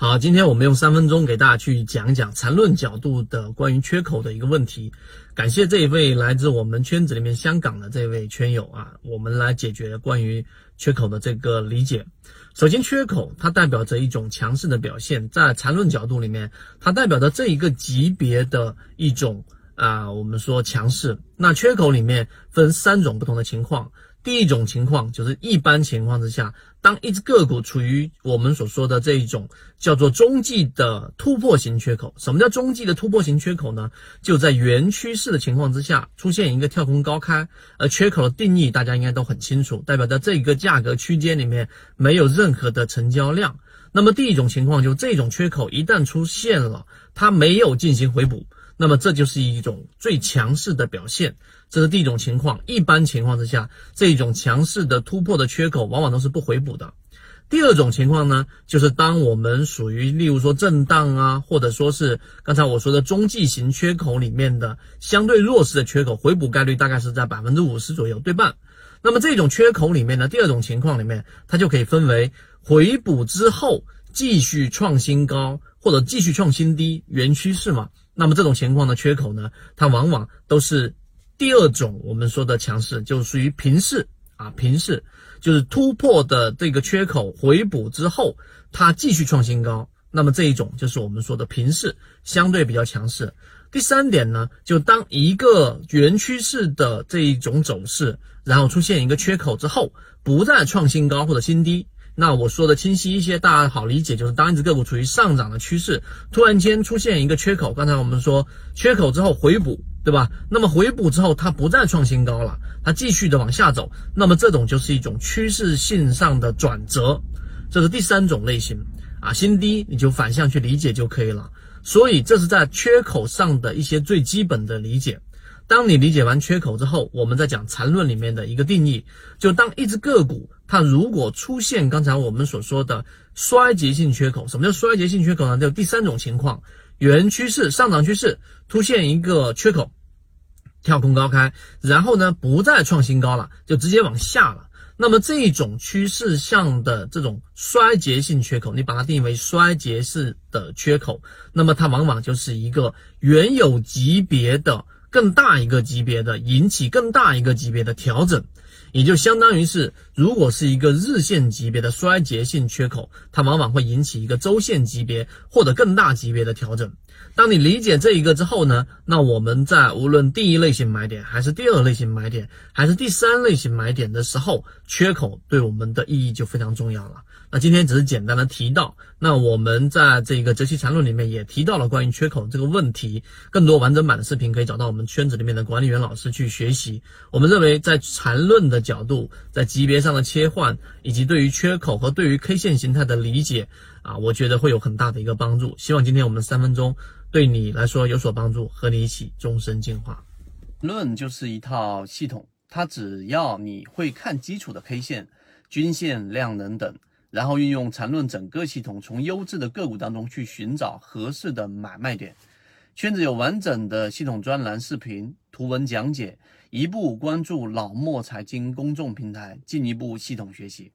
好，今天我们用三分钟给大家去讲讲缠论角度的关于缺口的一个问题。感谢这一位来自我们圈子里面香港的这位圈友啊，我们来解决关于缺口的这个理解。首先，缺口它代表着一种强势的表现，在缠论角度里面，它代表着这一个级别的一种啊，我们说强势。那缺口里面分三种不同的情况。第一种情况就是一般情况之下，当一只个股处于我们所说的这一种叫做中继的突破型缺口。什么叫中继的突破型缺口呢？就在原趋势的情况之下出现一个跳空高开，而缺口的定义大家应该都很清楚，代表在这个价格区间里面没有任何的成交量。那么第一种情况就这种缺口一旦出现了，它没有进行回补。那么这就是一种最强势的表现，这是第一种情况。一般情况之下，这种强势的突破的缺口往往都是不回补的。第二种情况呢，就是当我们属于例如说震荡啊，或者说是刚才我说的中继型缺口里面的相对弱势的缺口，回补概率大概是在百分之五十左右，对半。那么这种缺口里面呢，第二种情况里面，它就可以分为回补之后继续创新高，或者继续创新低，原趋势嘛。那么这种情况的缺口呢，它往往都是第二种我们说的强势，就属于平势啊，平势就是突破的这个缺口回补之后，它继续创新高。那么这一种就是我们说的平势，相对比较强势。第三点呢，就当一个原趋势的这一种走势，然后出现一个缺口之后，不再创新高或者新低。那我说的清晰一些，大家好理解，就是当一只个股处于上涨的趋势，突然间出现一个缺口，刚才我们说缺口之后回补，对吧？那么回补之后它不再创新高了，它继续的往下走，那么这种就是一种趋势性上的转折，这是第三种类型啊，新低你就反向去理解就可以了。所以这是在缺口上的一些最基本的理解。当你理解完缺口之后，我们再讲缠论里面的一个定义，就当一只个股它如果出现刚才我们所说的衰竭性缺口，什么叫衰竭性缺口呢？就第三种情况，原趋势上涨趋势出现一个缺口，跳空高开，然后呢不再创新高了，就直接往下了。那么这种趋势向的这种衰竭性缺口，你把它定义为衰竭式的缺口，那么它往往就是一个原有级别的。更大一个级别的引起更大一个级别的调整，也就相当于是，如果是一个日线级别的衰竭性缺口，它往往会引起一个周线级别或者更大级别的调整。当你理解这一个之后呢，那我们在无论第一类型买点，还是第二类型买点，还是第三类型买点的时候，缺口对我们的意义就非常重要了。那今天只是简单的提到，那我们在这个《择期缠论》里面也提到了关于缺口这个问题。更多完整版的视频可以找到我们圈子里面的管理员老师去学习。我们认为，在缠论的角度，在级别上的切换，以及对于缺口和对于 K 线形态的理解啊，我觉得会有很大的一个帮助。希望今天我们三分钟对你来说有所帮助，和你一起终身进化。论就是一套系统，它只要你会看基础的 K 线、均线、量能等。然后运用缠论整个系统，从优质的个股当中去寻找合适的买卖点。圈子有完整的系统专栏、视频、图文讲解，一步关注老莫财经公众平台，进一步系统学习。